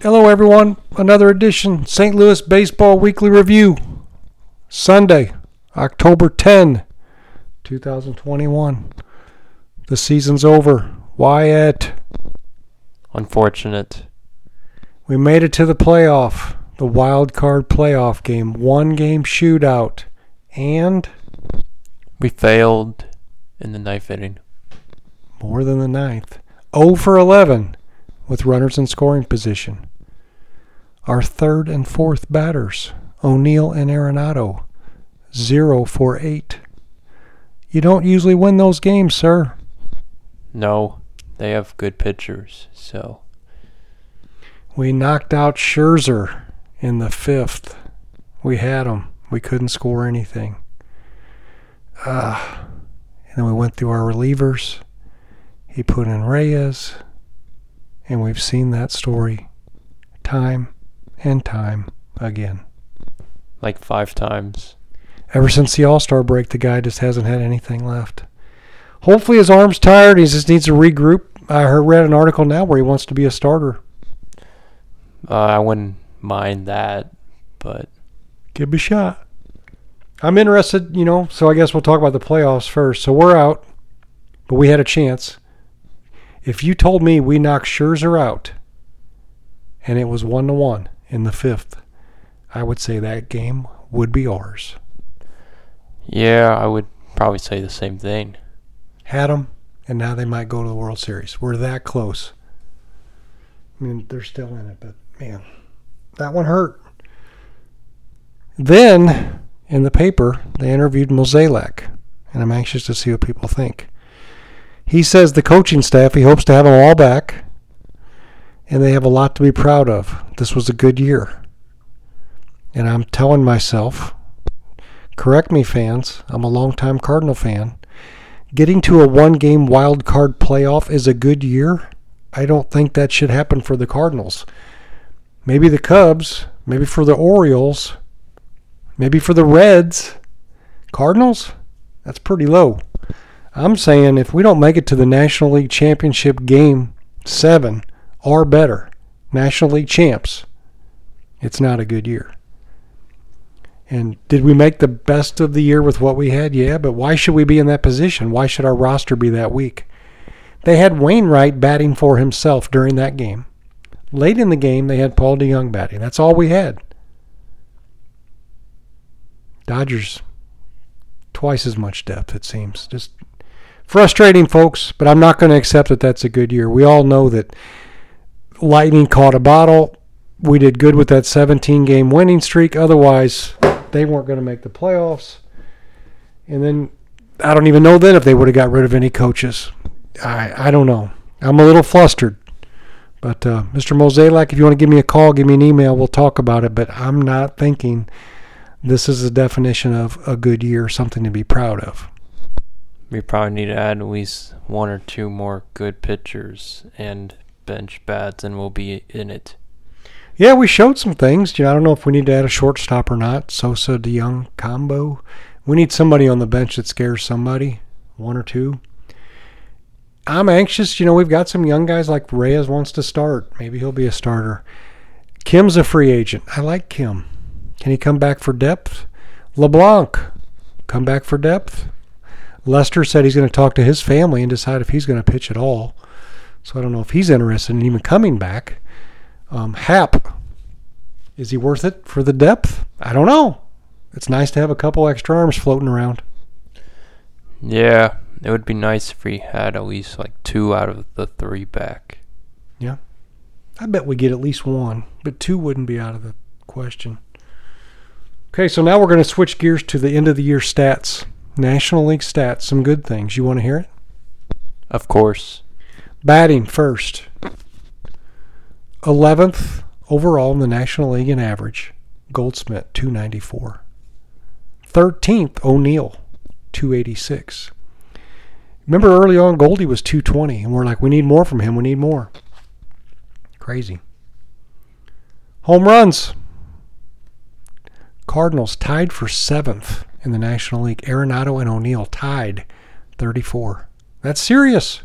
Hello, everyone. Another edition St. Louis Baseball Weekly Review. Sunday, October 10, 2021. The season's over. Wyatt, Unfortunate. we made it to the playoff, the wild card playoff game, one game shootout, and We failed in the ninth inning. more than the ninth. 0 for 11 with runners in scoring position. Our third and fourth batters, O'Neill and Arenado, 0 for 8. You don't usually win those games, sir. No, they have good pitchers, so We knocked out Scherzer in the fifth. We had him. We couldn't score anything. Uh, and then we went through our relievers. He put in Reyes. And we've seen that story time and time again. like five times. Ever since the All Star break, the guy just hasn't had anything left. Hopefully, his arm's tired. He just needs to regroup. I heard, read an article now where he wants to be a starter. Uh, I wouldn't mind that, but Give him a shot. I'm interested, you know, so I guess we'll talk about the playoffs first. So we're out, but we had a chance. If you told me we knocked Scherzer out and it was one to one in the fifth, I would say that game would be ours. Yeah, I would probably say the same thing. Had them, and now they might go to the World Series. We're that close. I mean, they're still in it, but man, that one hurt. Then, in the paper, they interviewed Mozeliak, and I'm anxious to see what people think. He says the coaching staff, he hopes to have them all back, and they have a lot to be proud of. This was a good year. And I'm telling myself, correct me, fans, I'm a longtime Cardinal fan getting to a one game wild card playoff is a good year. I don't think that should happen for the Cardinals. Maybe the Cubs, maybe for the Orioles, maybe for the Reds. Cardinals? That's pretty low. I'm saying if we don't make it to the National League Championship game 7 or better, National League champs, it's not a good year. And did we make the best of the year with what we had? Yeah, but why should we be in that position? Why should our roster be that weak? They had Wainwright batting for himself during that game. Late in the game, they had Paul DeJong batting. That's all we had. Dodgers, twice as much depth, it seems. Just frustrating, folks, but I'm not going to accept that that's a good year. We all know that Lightning caught a bottle. We did good with that 17 game winning streak. Otherwise, they weren't going to make the playoffs. And then I don't even know then if they would have got rid of any coaches. I I don't know. I'm a little flustered. But uh, Mr. Mozeliak, if you want to give me a call, give me an email. We'll talk about it. But I'm not thinking this is the definition of a good year, something to be proud of. We probably need to add at least one or two more good pitchers and bench bats, and we'll be in it. Yeah, we showed some things. You know, I don't know if we need to add a shortstop or not. Sosa DeJong combo. We need somebody on the bench that scares somebody, one or two. I'm anxious. You know, we've got some young guys like Reyes wants to start. Maybe he'll be a starter. Kim's a free agent. I like Kim. Can he come back for depth? LeBlanc, come back for depth. Lester said he's going to talk to his family and decide if he's going to pitch at all. So I don't know if he's interested in even coming back. Um, Happ, is he worth it for the depth? I don't know. It's nice to have a couple extra arms floating around. Yeah, it would be nice if we had at least like two out of the three back. Yeah. I bet we get at least one, but two wouldn't be out of the question. Okay, so now we're going to switch gears to the end of the year stats. National League stats, some good things. You want to hear it? Of course. Batting first. 11th overall in the National League in average. Goldschmidt, 294. 13th, O'Neill, 286. Remember early on, Goldie was 220, and we're like, we need more from him. We need more. Crazy. Home runs. Cardinals tied for seventh in the National League. Arenado and O'Neill tied 34. That's serious.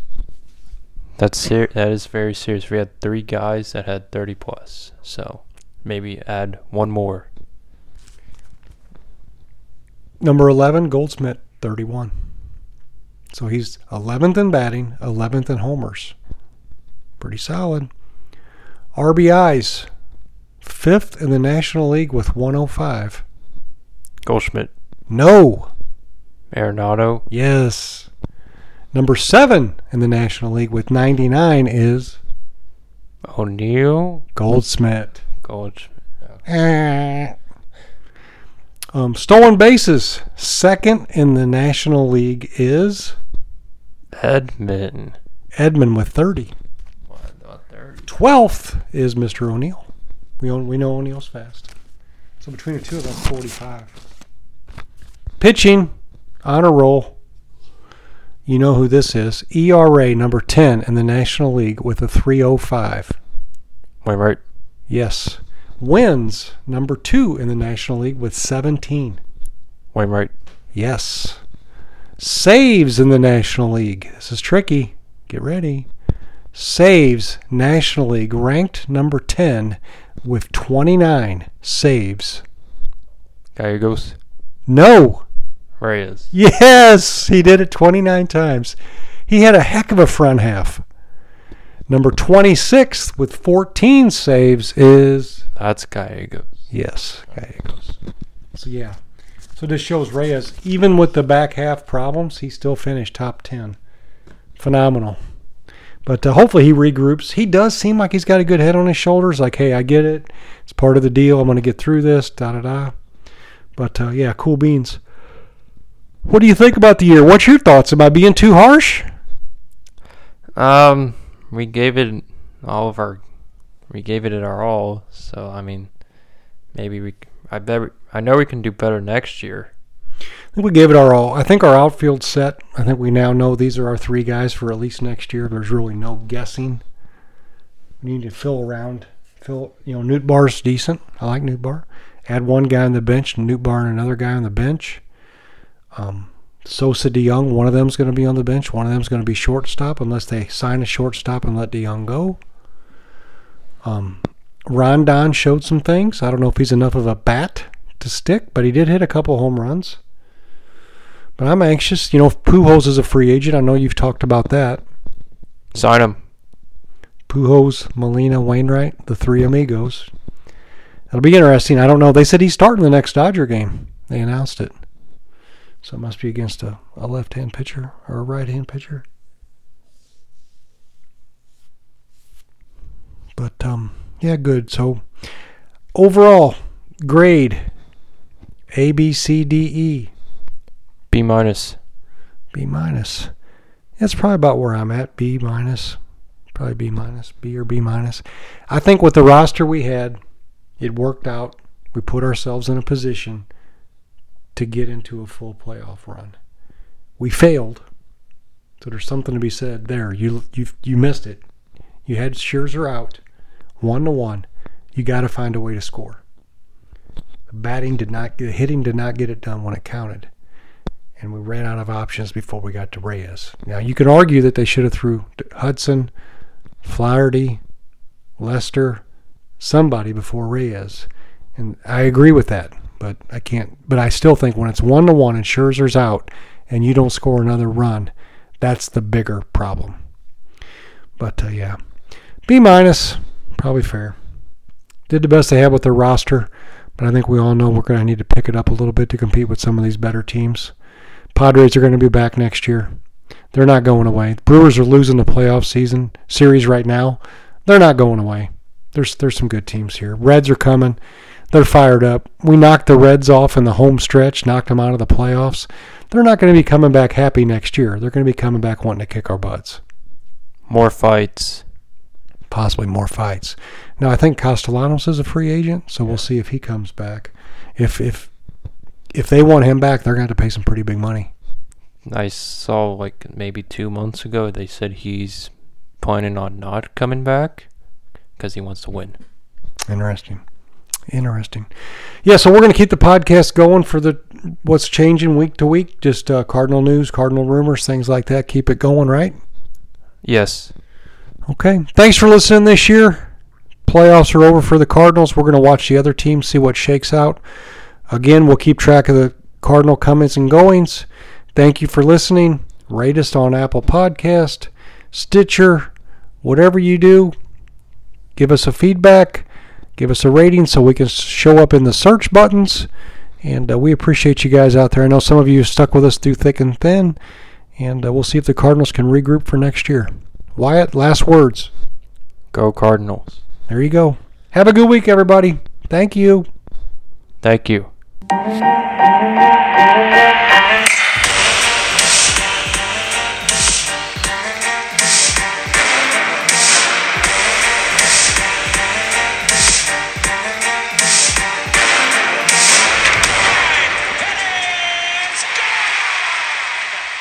That's ser- that is very serious. We had three guys that had 30 plus, so maybe add one more. Number 11, Goldschmidt, 31. So he's 11th in batting, 11th in homers. Pretty solid. RBIs, fifth in the National League with 105. Goldschmidt, No. Arenado, Yes. Number seven in the National League with 99 is O'Neill, Goldsmith. Goldschmidt. Eh. Um, stolen bases, second in the National League is Edman. Edman with 30. What about 30? 12th is Mr. O'Neill. We, own, we know O'Neill's fast. So between the two of them, 45. Pitching, on a roll. You know who this is. ERA number 10 in the National League with a 305. Wainwright. Yes. Wins number 2 in the National League with 17. Wainwright. Yes. Saves in the National League. This is tricky. Get ready. Saves National League ranked number 10 with 29 saves. Gallegos, No. Reyes, Yes, he did it 29 times. He had a heck of a front half. Number 26 with 14 saves is that's Gallegos. yes, Gallegos. So yeah. So this shows Reyes even with the back half problems, he still finished top 10. Phenomenal. But uh, hopefully he regroups. He does seem like he's got a good head on his shoulders. Like, hey, I get it. It's part of the deal. I'm going to get through this. Da da da. But uh, yeah, cool beans. What do you think about the year? What's your thoughts? Am I being too harsh? Um, we gave it all of our, we gave it our all. So I mean, maybe we. I bet. we- I know we can do better next year. I think we gave it our all. I think our outfield set. I think we now know these are our three guys for at least next year. There's really no guessing. We need to fill around. Fill, you know, Nootbaar's decent. I like Nootbaar. Add one guy on the bench, Nootbaar and another guy on the bench. Um, Sosa DeJong, one of them's going to be on the bench. One of them's going to be shortstop unless they sign a shortstop and let DeJong go. Um, Rondon showed some things. I don't know if he's enough of a bat to stick, but he did hit a couple home runs. But I'm anxious. You know, if Pujols is a free agent, I know you've talked about that. Sign him. Pujols, Molina, Wainwright, the three amigos. It'll be interesting. I don't know. They said he's starting the next Dodger game. They announced it. So it must be against a, a left hand pitcher or a right hand pitcher. But um yeah, good. So overall grade A B C D E B minus. B minus. That's probably about where I'm at. B minus. Probably B minus. B or B minus. I think with the roster we had, it worked out. We put ourselves in a position to get into a full playoff run. We failed. So there's something to be said there. You you you missed it. You had Scherzer out, one to one. You got to find a way to score. The batting did not, the hitting did not get it done when it counted and we ran out of options before we got to Reyes. Now you can argue that they should have threw Hudson, Flaherty, Lester, somebody before Reyes, and I agree with that. But I can't. But I still think when it's one to one and Scherzer's out, and you don't score another run, that's the bigger problem. But uh, yeah, B minus, probably fair. Did the best they had with their roster, but I think we all know we're going to need to pick it up a little bit to compete with some of these better teams. Padres are going to be back next year. They're not going away. Brewers are losing the playoff season series right now. They're not going away. There's there's some good teams here. Reds are coming. They're fired up. We knocked the Reds off in the home stretch, knocked them out of the playoffs. They're not going to be coming back happy next year. They're going to be coming back wanting to kick our butts. More fights. Possibly more fights. Now I think Castellanos is a free agent, so we'll see if he comes back. If if if they want him back, they're going to have to pay some pretty big money. I saw like maybe two months ago they said he's planning on not coming back because he wants to win. Interesting. Interesting. Yeah, so we're going to keep the podcast going for the what's changing week to week. Just uh, Cardinal news, Cardinal rumors, things like that. Keep it going, right? Yes. Okay. Thanks for listening this year. Playoffs are over for the Cardinals. We're going to watch the other teams, see what shakes out. Again, we'll keep track of the Cardinal comings and goings. Thank you for listening. Rate us on Apple Podcast, Stitcher, whatever you do. Give us a feedback. Give us a rating so we can show up in the search buttons. And uh, we appreciate you guys out there. I know some of you stuck with us through thick and thin. And uh, we'll see if the Cardinals can regroup for next year. Wyatt, last words. Go Cardinals. There you go. Have a good week, everybody. Thank you. Thank you.